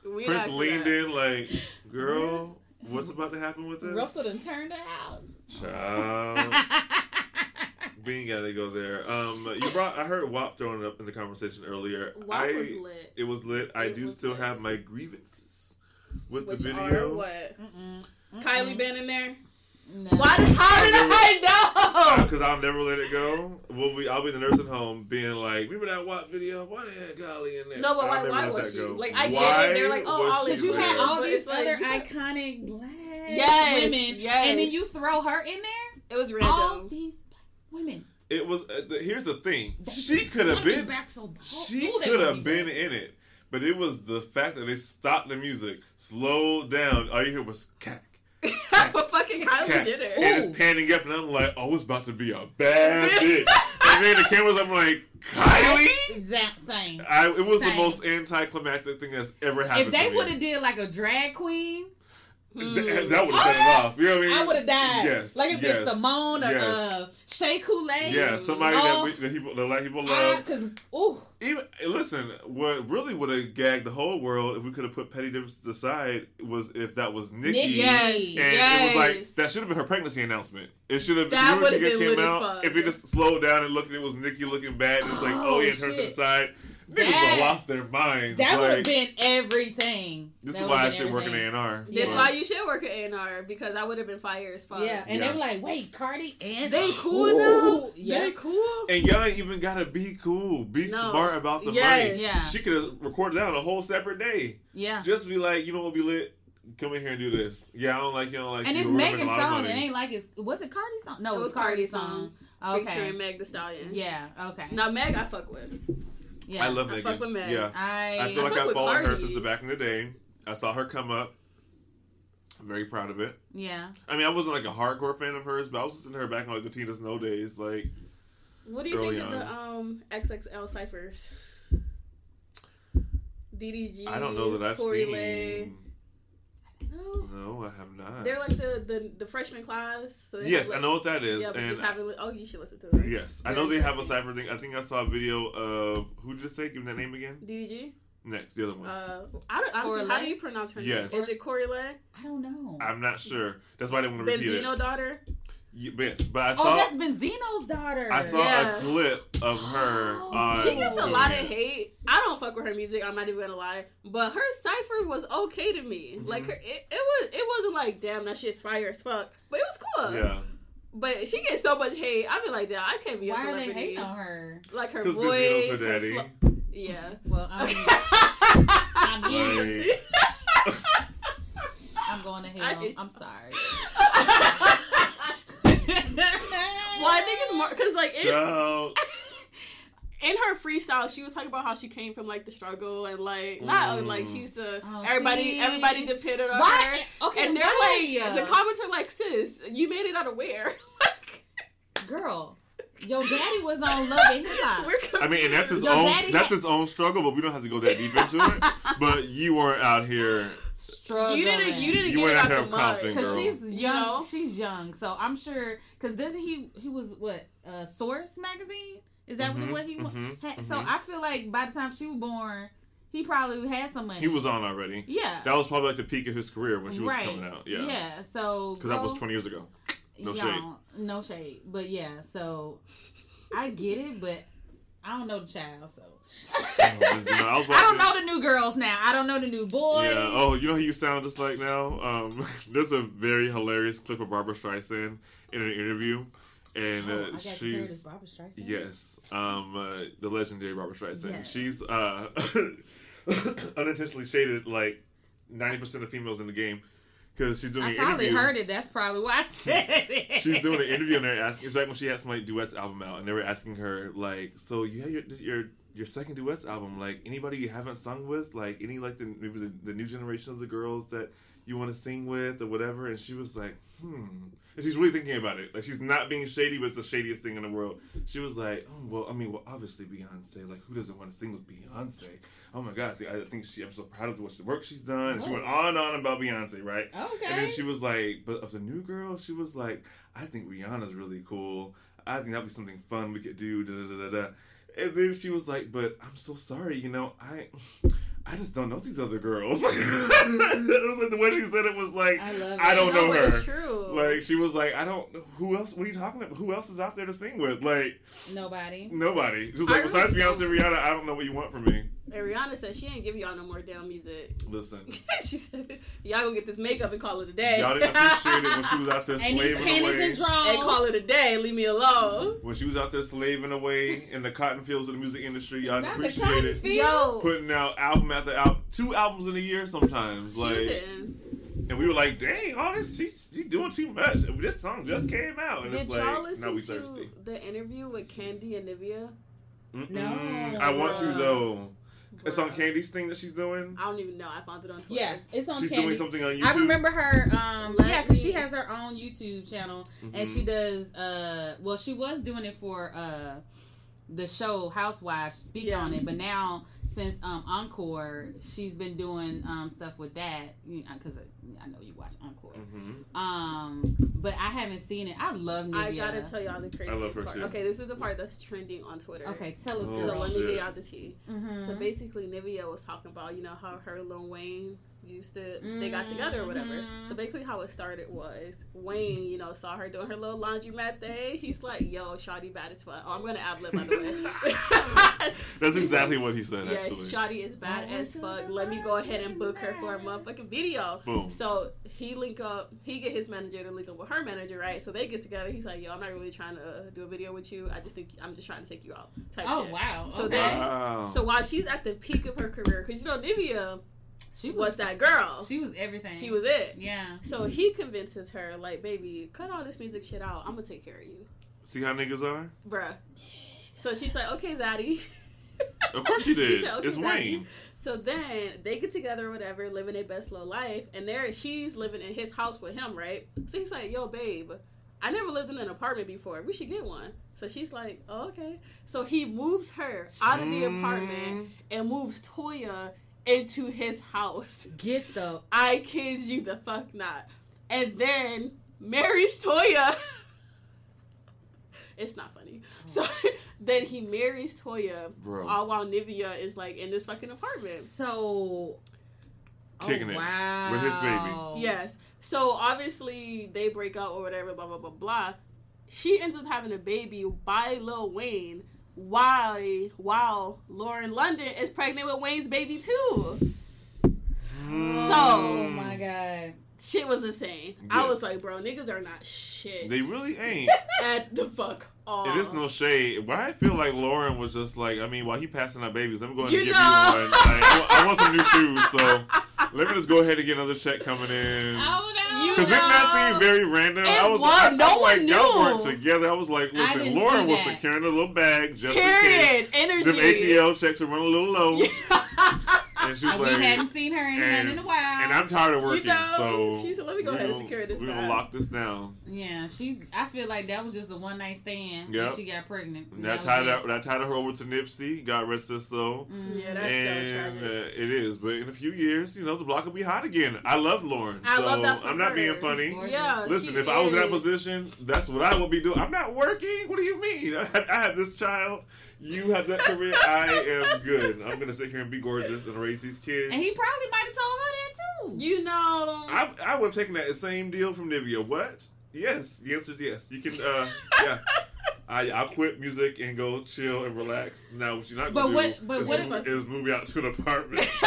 We Prince not to leaned that. in like, girl, what's about to happen with this? Russell done turned her out Child. We ain't gotta go there. Um, you brought. I heard WAP throwing up in the conversation earlier. WAP I, was lit. It was lit. I It do still lit. have my grievances with Which the are video. what? Mm-mm. Kylie been in there? No. Why? Did, how did I know? Because I'll never let it go. We'll be, I'll be in the nursing home being like, remember that WAP video? Why they had Kylie in there? No, but why- why was that she? go. Like, I get it. Why They're like, oh, was all this Because you had all these it's like, other you iconic black Yes, women, yes. and then you throw her in there. It was All these black women. It was. Uh, the, here's the thing. They She could have been. back so bad. She could have been in it, but it was the fact that they stopped the music, slowed down. All you hear was cack. For fucking Kylie cack. Jenner. And it's panning up, and I'm like, oh, it's about to be a bad bitch. and then the cameras, I'm like, Kylie? Exact same. I, it was the most anticlimactic thing that's ever happened. If they to me. would have did like a drag queen, Th- that would have set it off. You know what I mean? I would have died. Yes. Like if yes, it's Simone or yes. uh, Shea Coulee. Yeah, somebody Oh. that, we, that people, that like people love. Because ooh, Even listen, what really would have gagged the whole world if we could have put petty differences aside was if that was Nikki. Nikki. Yes, And yes. it was like that should have been her pregnancy announcement. It should have. That she would've been came out. If it just slowed down and looked, it was Nikki looking bad. And it's like, oh, Oh, yeah, turned to the side. Niggas would That- lost their minds. that would have been everything. This That is why I should been work in everything. A and R. That's Yeah. why you should work in A&R because I would have been fired as fuck. Yeah, and Yeah. they were like, "Wait, Cardi and They cool Ooh, now. Yeah, They cool. And y'all ain't even gotta be cool. Be No. smart about the Yes. money. Yeah. She could have recorded that on a whole separate day. yeah. Just be like, you know what, be lit. Come in here and do this. Yeah, I don't like you. I don't like And you. it's We're making Megan's a song. It ain't like it's was it Cardi's song? No, It it was was Cardi's Cardi's song. Featuring Okay. Meg The Stallion. Yeah. Okay. Now Meg, I fuck with. Yeah. I love I Megan. fuck with Meg. Yeah. I. I feel like I've followed her since the back in the day. I saw her come up. I'm very proud of it. yeah. I mean, I wasn't like a hardcore fan of hers, but I was listening to her back in like the Tina Snow days. Like, What do you think of the um XXL ciphers? DDG. I don't know that I've Tory seen. Lanez. No. No, I have not. They're like the, the the freshman class. So they yes, like, I know what that is. Yeah, but and just haven't. Oh, you should listen to them. yes, I know they have a cyber cipher thing. I think I saw a video of who did it say? Give me that name again. DDG. Next, the other one. Uh, I don't honestly. How do you pronounce her name? Yes. name? Is it Corey Corley? I don't know. I'm not sure. That's why I didn't want to repeat it. Benzino daughter. Y- Yes, but I saw. oh, saw that's Benzino's daughter. I saw Yeah. a clip of her. Oh. on She gets a social lot of hate. I don't fuck with her music. I'm not even gonna lie, but her cipher was okay to me. Mhm. Like her, it, it was. It wasn't like damn that shit's fire as fuck, but it was cool. Yeah, But she gets so much hate. I be like, damn, I can't be a Why are they celebrity. hating on her? Like her because voice. Benzino's her her daddy. flo- yeah. Well, I'm, I mean, I'm going to hell. I'm sorry. Because like in, her freestyle, she was talking about how she came from like the struggle and like not Mm. like she used to Oh, everybody see? everybody depended on her. Okay, And they're why? like, the comments are like, sis, you made it out of where? Like, girl, your daddy was on Love and Hip Hop. we're I mean, and that's his confused. Your own that's had- his own struggle, but we don't have to go that deep into it. But you weren't out here. Struggling. You didn't. You didn't You get it out out the mud. Cause she's young, You know? she's young, so I'm sure. Cause doesn't he? He was what? Uh, Source magazine? Is that Mhm, what he was? mhm, So mhm. I feel like by the time she was born, he probably had some money. He was on already. Yeah. That was probably like the peak of his career when she was right. coming out. Yeah, Yeah. So because that was 20 years ago. No shade. No shade. But yeah. So I get it, but I don't know the child. So You I don't know the new girls now. I don't know the new boys. Yeah. Oh, you know who you sound just like now? Um, there's a very hilarious clip of Barbra Streisand in an interview, and Oh, uh, got she's Barbra Streisand. yes, um, uh, the legendary Barbra Streisand. Yes. She's uh, unintentionally shaded like ninety percent of females in the game because she's doing I probably interview. heard it. That's probably why I said it. She's doing an interview and they're asking. It's back when she had some like duets album out, and they were asking her like, "So you have your your your second duets album? Like anybody you haven't sung with? Like any like the maybe the, the new generation of the girls that you want to sing with or whatever?" And she was like, "Hmm." And she's really thinking about it. Like she's not being shady, but it's the shadiest thing in the world. She was like, "Oh well, I mean, well, obviously Beyonce. Like who doesn't want to sing with Beyonce? Oh my god, I think, she. I'm so proud of what the work she's done." And she Oh. went on and on about Beyonce, right? Okay. And then she was like, but of the new girl, she was like, I think Rihanna's really cool. I think that'd be something fun we could do. Da, da, da, da, da. And then she was like, but I'm so sorry, you know, I I just don't know these other girls. like the way she said it was like, I I don't no, know her. True. Like she was like, I don't. Who else? What are you talking about? Who else is out there to sing with? Like Nobody. nobody. She was I like, besides really Beyonce, Rihanna, I don't know what you want from me. And Rihanna said she ain't give y'all no more damn music. Listen, she said y'all gonna get this makeup and call it a day. y'all didn't appreciate it when she was out there And slaving panties away. and and call it a day. Leave me alone. When she was out there slaving away in the cotton fields of the music industry, y'all Not didn't appreciate it. Yo, Putting out album after album, two albums in a year sometimes. she was Like, and we were like, "Dang, all this she, she doing too much." This song just came out, and Did it's y'all like, listen now we thirsty. the interview with Kandi and Nivea? Mm-mm. No. I want to Bruh. Though. It's on Kandi's thing that she's doing. I don't even know. I found it on Twitter. Yeah, it's on She's Kandi. doing something on YouTube. I remember her. Um, yeah, because she has her own YouTube channel, and Mhm. she does. Uh, well, she was doing it for uh, the show Housewives. Speak Yeah. on it, but now since um, Encore, she's been doing um, stuff with that. Because I know you watch Encore. Mhm. Um, but I haven't seen it. I love Nivea. I gotta tell y'all the craziest I love her part. too. Okay, this is the part that's trending on Twitter. Okay, tell us. Oh, So let me shit. get out the tea. Mhm. So basically, Nivea was talking about, you know, how her and Lil Wayne used to, they got together or whatever. Mhm. So basically, how it started was Wayne, you know, saw her doing her little laundromat thing. He's like, yo, Shawty bad as fuck. Oh, I'm going to ad lib, by the way. That's exactly what he said. yeah, Actually, Shawty is bad Going as to fuck. Let me go ahead and book her for a motherfucking video. boom. So he link up, he get his manager to link up with her manager, right? So they get together. He's like, "Yo, I'm not really trying to uh, do a video with you. I just think I'm just trying to take you out." Type Oh shit. wow. So okay. then- Wow. So while she's at the peak of her career, because you know Nivea she was that girl, She was everything. she was it. Yeah. So he convinces her, like, "Baby, cut all this music shit out. I'm gonna take care of you, See how niggas are? bruh." So she's like, "Okay, Zaddy." Of course you She did. said, "Okay, it's Zaddy." Wayne. So then they get together or whatever, living their best low life, and there she's living in his house with him, right? So he's like, "Yo, babe, I never lived in an apartment before. We should get one." So she's like, oh, "Okay." So he moves her out of the apartment Mm. and moves Toya into his house. Get the I kid you the fuck not. And then marries Toya. it's not funny. So then he marries Toya, Bro. all while Nivea is like in this fucking apartment. So Kicking oh, it wow. with his baby. Yes. So obviously they break up or whatever, blah blah blah blah. She ends up having a baby by Lil Wayne while while Lauren London is pregnant with Wayne's baby too. Mm. Oh my god. Shit was insane. I was like, bro, niggas are not shit. They really ain't. at the fuck all. It is no shade, but I feel like Lauren was just like, I mean, while he passing out babies, let me go ahead You and give know. you one. Like, I, I want some new shoes, so let me just go ahead and get another check coming in. No. Because didn't that seem very random? It I was, was. I, No I'm one like, y'all weren't together. I was like, listen, Lauren was securing a little bag just in case. Period. Energy. Them ATL checks are running a little low, and she's And we hadn't seen her in, and- in a while. and I'm tired of You working, know, so she said, "Let me go ahead and secure this We're gonna lock this down. yeah, she. I feel like that was just a one night stand. Yeah, she got pregnant. And that was tied it. that, that tied her over to Nipsey. God rest his soul. Mhm. Yeah, that's and so uh, tragic. it is, but in a few years, you know, the block will be hot again. I love Lauren. I so love that for I'm not her. being funny. Yeah. Listen, she if I was in that position, that's what I would be doing. I'm not working. What do you mean? I have, I have this child. You have that career. I am good. I'm gonna sit here and be gorgeous and raise these kids. And he probably might have told her that too. You know. I, I would have taken that same deal from Nivea. What? Yes. The answer is yes. You can. Uh, yeah. I I'll quit music and go chill and relax. Now what you're not But gonna what- do but is, what move, if- is move out to an apartment.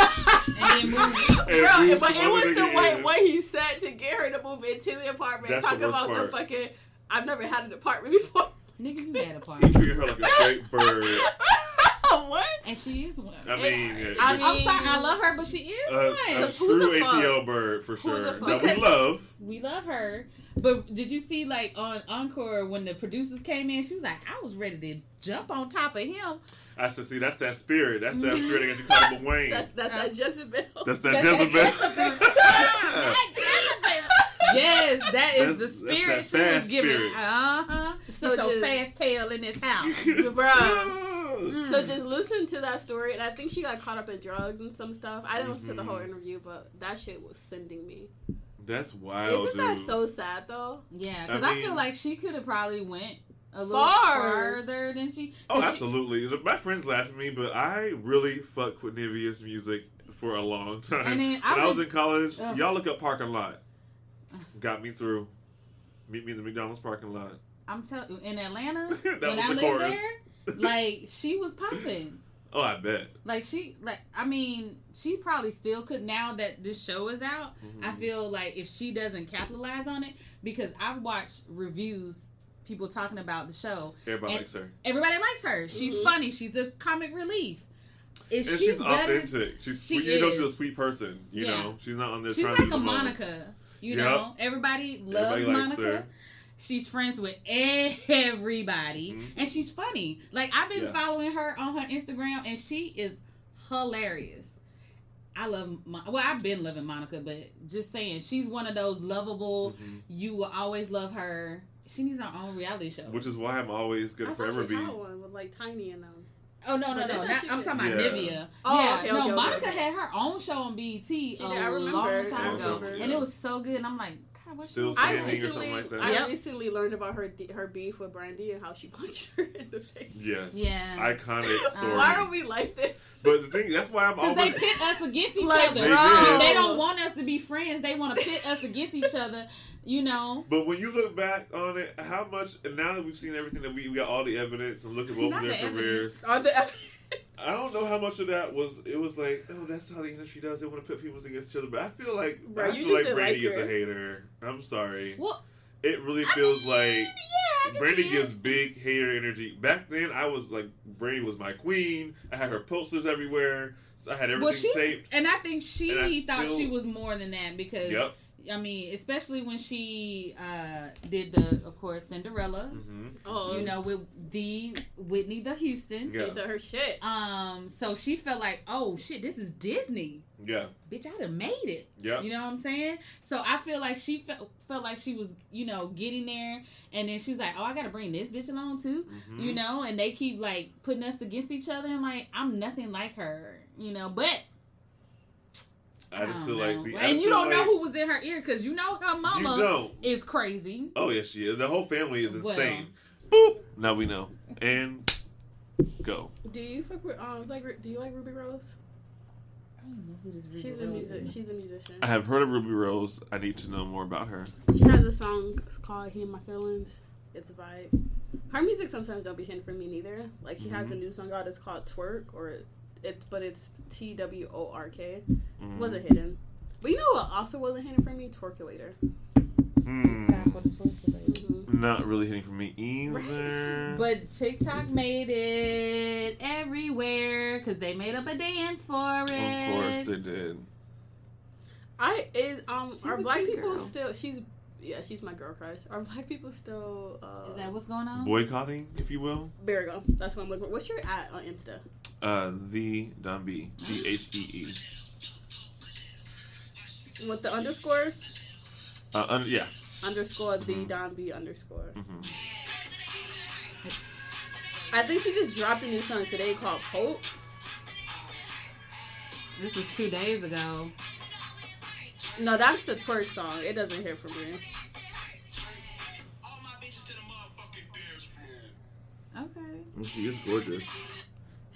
And then move. And Bro, but it was the way what he said to get her to move into the apartment. That's Talk the worst about some part. fucking. I've never had an apartment before. Nigga, you had a He party. treated her like a straight bird. what? And she is one. I mean, yeah, I I'm mean- sorry, I love her, but she is a, one. a Because who true the fuck- ATL bird for who the sure. fuck- That we love. We love her. But did you see like on Encore when the producers came in, she was like, I was ready to jump on top of him. I said, see, that's that spirit. That's that spirit that got you caught up with Wayne. That, that's that Jezebel. That's that That's Jezebel. Yes, that is That's- the that's spirit that she was giving. spirit. Uh-huh. Uh huh. So Put your just- fast tail in this house. Bruh. So just listen to that story, and I think she got caught up in drugs and some stuff. I didn't listen to the whole Mhm. interview, but that shit was sending me. That's wild, Isn't dude. that so sad though? Yeah, because I I, feel like she could have probably went a little Far. further than she. Oh, 'cause she- absolutely. Look, My friends laugh at me, but I really fuck with Nivea's music for a long time. And then I when I was in college, Ugh. y'all look up parking lot. Got me through. Meet me in the McDonald's parking lot. I'm telling in Atlanta when I the lived chorus. there, like she was popping. Oh, I bet. Like she, like I mean, she probably still could. Now that this show is out, I Mhm. feel like if she doesn't capitalize on it, because I've watched reviews, people talking about the show. Everybody likes her. Everybody likes her. She's Mhm. funny. She's the comic relief. If And she she's doesn't- authentic. She's she you know she's a sweet person. You Yeah. know she's not on this. She's like a the most. Monica. You Yep. know, everybody loves Everybody Monica. her. She's friends with everybody, Mhm. and she's funny. Like I've been Yeah. following her on her Instagram, and she is hilarious. I love. Mon- well, I've been loving Monica, but just saying, she's one of those lovable. Mhm. You will always love her. She needs her own reality show. Which is why I'm always I gonna thought forever she be. had one with like Tiny and them. Oh no, no, no! Not, I'm talking about Yeah. Nivea. Oh, yeah, okay, no, okay, Monica okay. had her own show on BET She a did, I remember. long time ago, remember, and it was so good. And I'm like, God, what's Still I Standing or recently, something like that. I Yep. recently learned about her her beef with Brandy and how she punched her in the face. Yes. Yeah. Iconic story. Why are we like this? But the thing that's why I'm Because they pit us against each Like, other. They bro. They don't want us to be friends. They want to pit us against each other. You know. But when you look back on it, how much and now that we've seen everything that we, we got all the evidence and look at both of their the careers, On the evidence. I don't know how much of that was. It was like, oh, that's how the industry does. They want to pit people against each other. But I feel like Bro, I you feel just like didn't Brandy like is a her. hater. I'm sorry. Well, It really I feels mean, like yeah, Brandy gives big hater energy. Back then, I was like, Brandy was my queen. I had her posters everywhere. So I had everything Well, she- taped. And I think she thought still- she was more than that because Yep. I mean, especially when she uh, did the, of course, Cinderella. hmm Oh, You know, with the Whitney the Houston. Yeah. into her shit. Um, so she felt like, oh shit, this is Disney, Yeah. bitch. I'd have made it. Yeah. You know what I'm saying? So I feel like she felt felt like she was, you know, getting there, and then she was like, "Oh, I gotta bring this bitch along too," Mhm. you know. And they keep like putting us against each other, and like I'm nothing like her, you know. But I just don't feel like the. And you don't know who was in her ear because you know her mama don't. is crazy. Oh yes, she is. The whole family is Well. insane. Boop. Now we know. And go. Do you fuck with um like do you like Rubi Rose? I don't know who this Rubi She's a Rose music. is. She's a musician. I have heard of Rubi Rose. I need to know more about her. She has a song called "Hear My Feelings." It's a vibe. Her music sometimes don't be hidden from me neither. Like she has Mhm. a new song out. It's called "Twerk" or it's but it's T W O R K. Mhm. Wasn't hidden. But you know what also wasn't hidden from me? Twerkulator. Hmm. Mm-hmm. Not really hitting for me either. But TikTok made it everywhere because they made up a dance for it. of course they did. I is um She's are black people girl. still? She's yeah, she's my girl crush. Are black people still? Uh, Is that what's going on? Boycotting, if you will. There we go. That's what I'm looking for. What's your at on Insta? Uh, the Don B. D H E E. With the underscores? Uh, un- yeah. Underscore the Mhm. Don B underscore. hmm I think she just dropped a new song today called Hope. This was two days ago. No, that's the twerk song. It doesn't hit for me. Okay. She is gorgeous.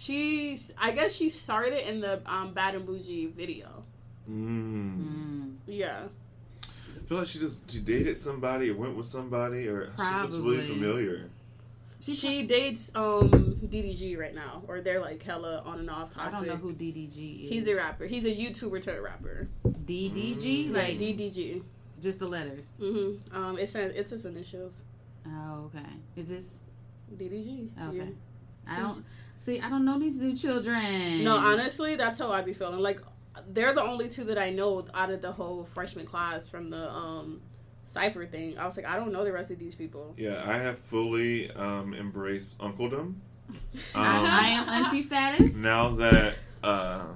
She's, I guess she started in the um, Bad and Boujee video. Mm. Mm. Yeah. I feel like she just she dated somebody or went with somebody or she looks really familiar. She dates um DDG right now, or they're like hella on and off I don't know who DDG is. He's a rapper. He's a YouTuber to a rapper. DDG, Mm. Like like DDG. just the letters. Mm-hmm. Um, it says it's his initials. Oh, okay. Is this DDG. okay? Yeah. I don't see. I don't know these new children. No, honestly, that's how I'd be feeling. Like they're the only two that I know out of the whole freshman class from the um cipher thing. I was like, I don't know the rest of these people. Yeah, I have fully um, embraced uncledom. I, Um, I am auntie status. now that uh,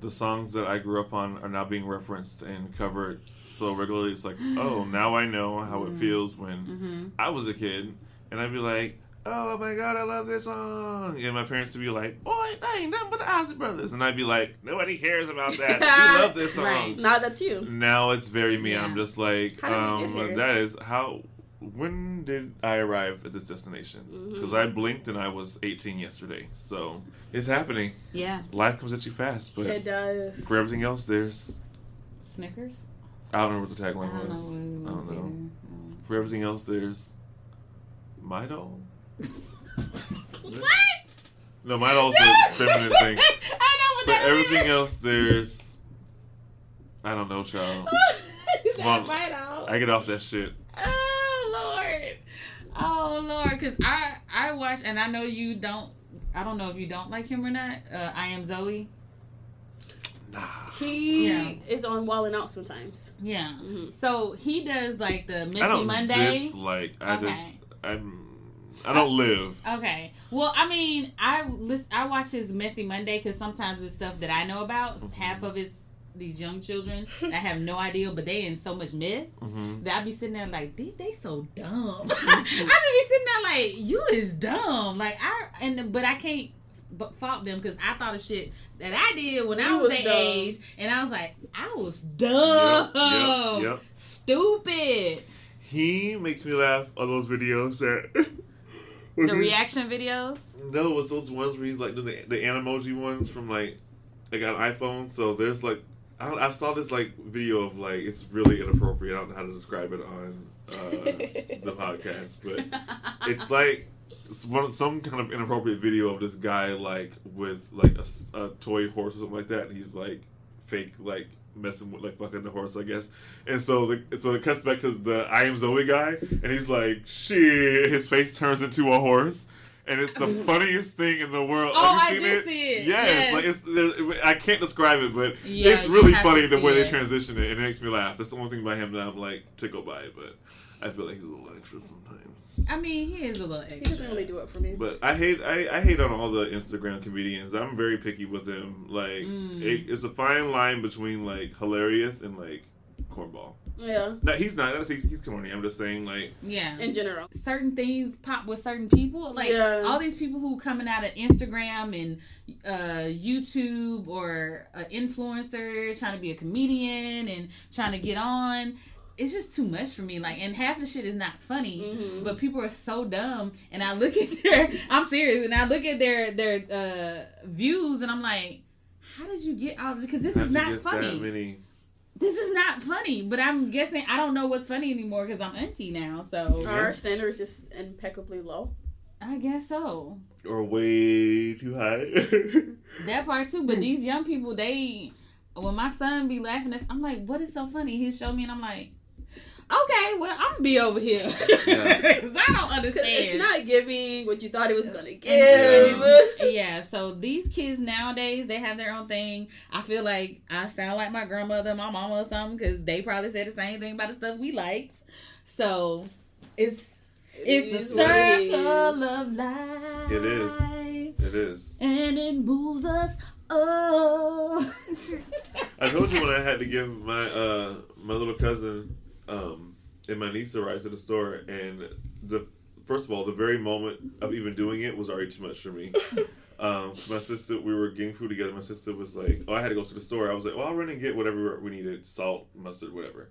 the songs that I grew up on are now being referenced and covered so regularly, it's like, oh, now I know how it Mm. feels when Mm-hmm. I was a kid, and I'd be like, "Oh my god, I love this song," and my parents would be like, "Boy, that ain't nothing but the Ozzy Brothers," and I'd be like, "Nobody cares about that. we love this song." Right. Now that's you. Now it's very me. Yeah. I'm just like, How did we get um, that is how. When did I arrive at this destination? Because I blinked and I was 18 yesterday. So it's happening. Yeah. Life comes at you fast, but It does. for everything else, there's Snickers. I don't know what the I tagline don't know. was. I don't know. For everything else, there's My Mido. What? No, mine also feminine thing. I know, But but that everything else, there's. I don't know, child. that Mom, might all. I get off that shit. Oh Lord, oh Lord, because I I watch and I know you don't. I don't know if you don't like him or not. Uh, I am Zoe. Nah. He Yeah. is on Wild 'N Out sometimes. Yeah. hmm So he does like the I Messy don't Monday. dislike. I Okay. just. I'm. I don't live. Okay. Well, I mean, I list, I watch his Messy Monday because sometimes it's stuff that I know about. Mhm. Half of it's these young children that have no idea, but they in so much mess hmm that I be sitting there like, they, they so dumb. I just be sitting there like, you is dumb. Like I and but I can't but fault them because I thought of shit that I did when I was was that dumb. age, and I was like, I was dumb, Yep, yep, yep. stupid. He makes me laugh on those videos that. The reaction videos. No, it was those ones where he's like the, the animoji ones from like like on iPhone. So there's like I, I saw this like video of like it's really inappropriate. I don't know how to describe it on uh, the podcast, but it's like it's one some kind of inappropriate video of this guy like with like a toy horse or something like that. And he's like fake like messing with like fucking the horse, I guess. And so the so it cuts back to the I am Zoe guy, and he's like shit. His face turns into a horse. And it's the funniest thing in the world. Oh, Have I you seen did it? see it. Yes, Yes. like it's. I can't describe it, but Yeah, it's really funny the way they transition it. and It makes me laugh. That's the only thing about him that I'm like tickled by. But I feel like he's a little extra sometimes. I mean, he is a little He doesn't really do it for me. But I hate I, I hate on all the Instagram comedians. I'm very picky with them. Like Mm. it, it's a fine line between like hilarious and like cornball. yeah, No, he's not. He's, he's corny. I'm just saying like Yeah. in general. certain things pop with certain people. Like Yeah. all these people who coming out of Instagram and uh, YouTube or an influencer trying to be a comedian and trying to get on. It's just too much for me. Like, and half the shit is not funny. hmm But people are so dumb, and I look at their. I'm serious, and I look at their their uh, views, and I'm like, how did you get all? Because this have is not funny That many. this is not funny, but I'm guessing I don't know what's funny anymore because I'm auntie now. So Our standard is just impeccably low. I guess so. Or way too high. That part too. But these young people, they when my son be laughing, at, I'm like, "What is so funny?" He show me, and I'm like, "Okay, well, I'm gonna be over here 'Cause I don't understand." It's not giving what you thought it was gonna give. and- yeah, so these kids nowadays they have their own thing. I feel like I sound like my grandmother, my mama, or something because they probably said the same thing about the stuff we liked. So it's it's is the what it circle of life. It is. it is. and it moves us oh. I told you when I had to give my uh my little cousin um and my niece a ride to the store, and the first of all, the very moment of even doing it was already too much for me. Um, my sister, we were getting food together. My sister was like, "Oh, I had to go to the store." I was like, "Well, I'll run and get whatever we needed: salt, mustard, whatever."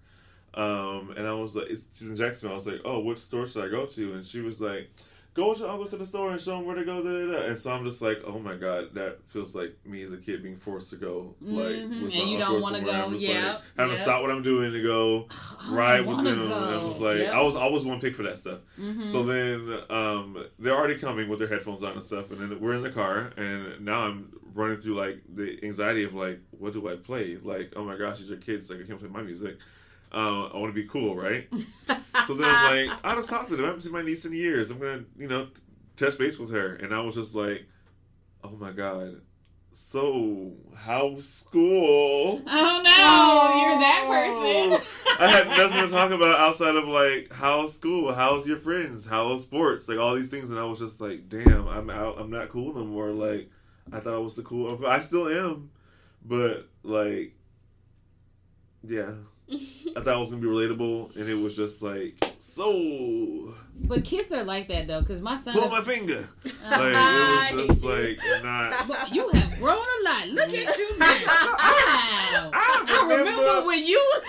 Um, and I was like, it's, "She's in Jacksonville." I was like, "Oh, which store should I go to?" And she was like, "Go with your uncle to the store and show him where to go." Da, da, da. And so I'm just like, "Oh my god, that feels like me as a kid being forced to go like Mhm. with And my you uncle don't wanna somewhere. go. I'm just Yep, like having yep. to stop what I'm doing to go ride with them. And I was like, Yep. I was always one pick for that stuff. Mhm. So then um, they're already coming with their headphones on and stuff, and then we're in the car, and now I'm running through like the anxiety of like, what do I play? Like, oh my gosh, these are kids. Like, I can't play my music. Uh, I want to be cool, right? So then I was like, I just talked to them. I haven't seen my niece in years. I'm gonna, you know, touch base with her, and I was just like, oh my god. So, how's school? Oh no, you're that person. I had nothing to talk about outside of like how's school, how's your friends, how's sports, like all these things, and I was just like, damn, I'm out, I'm not cool no more. Like I thought I was the cool. I still am, but like, yeah, I thought I was gonna be relatable, and it was just like, so But kids are like that though, because my son. pull my finger, like it was just like not. But you have grown a lot. Look at you now. I I remember remember- when you was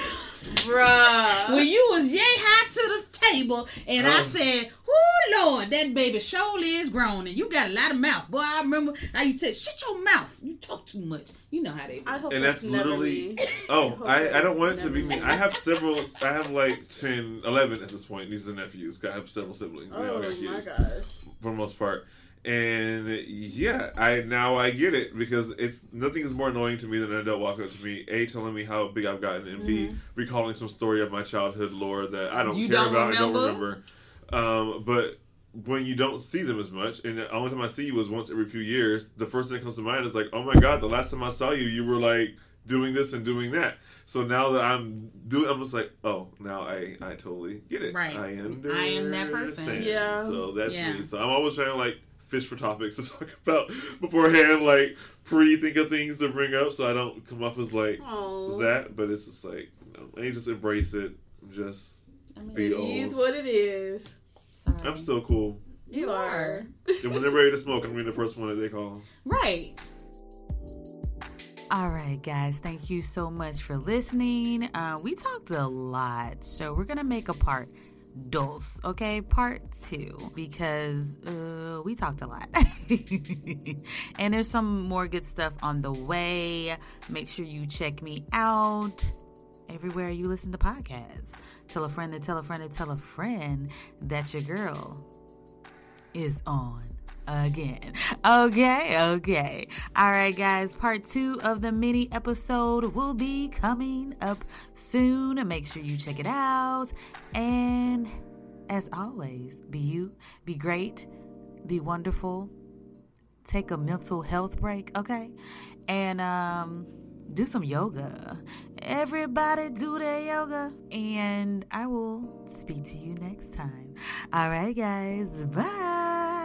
Bruh. when you was yay high to the table, and I Oh. said, "Oh Lord, that baby surely is grown, and you got a lot of mouth." Boy, I remember how you said, "Shut your mouth, you talk too much." You know how they. Do. I hope And that's, that's literally- Oh, hope I, I don't want it to be me. I have several. I have like 10, 11 at this point. Nieces and nephews. I have several siblings. Oh my kids gosh. for the most part. And yeah, I now I get it because it's nothing is more annoying to me than an adult walking up to me, a telling me how big I've gotten, and b recalling some story of my childhood lore that I don't You care don't about, I don't remember? remember. Um, but when you don't see them as much, and the only time I see you is once every few years, the first thing that comes to mind is like, oh my god, the last time I saw you, you were like doing this and doing that. So now that I'm doing, I'm just like, oh, now I I totally get it. Right. I understand. I am that person. Yeah. So that's Yeah. me. So I'm always trying to like fish for topics to talk about beforehand, like pre-think of things to bring up, so I don't come off as like Oh, that. But it's just like, you know, I just embrace it. Just I mean, be it old. is what it is. sorry. I'm still cool. You are. And when they're ready to smoke, I'm gonna be the first one that they call. right. All right, guys, thank you so much for listening. Uh, we talked a lot, so we're gonna make a part dos, okay? Part two, because uh, we talked a lot. and there's some more good stuff on the way. Make sure you check me out everywhere you listen to podcasts. Tell a friend to tell a friend to tell a friend that your girl is on again. Okay, okay. All right, guys. Part two of the mini episode will be coming up soon. Make sure you check it out. And as always, be you, be great, be wonderful. Take a mental health break, okay? And um do some yoga. Everybody do their yoga. And I will speak to you next time. All right, guys. Bye.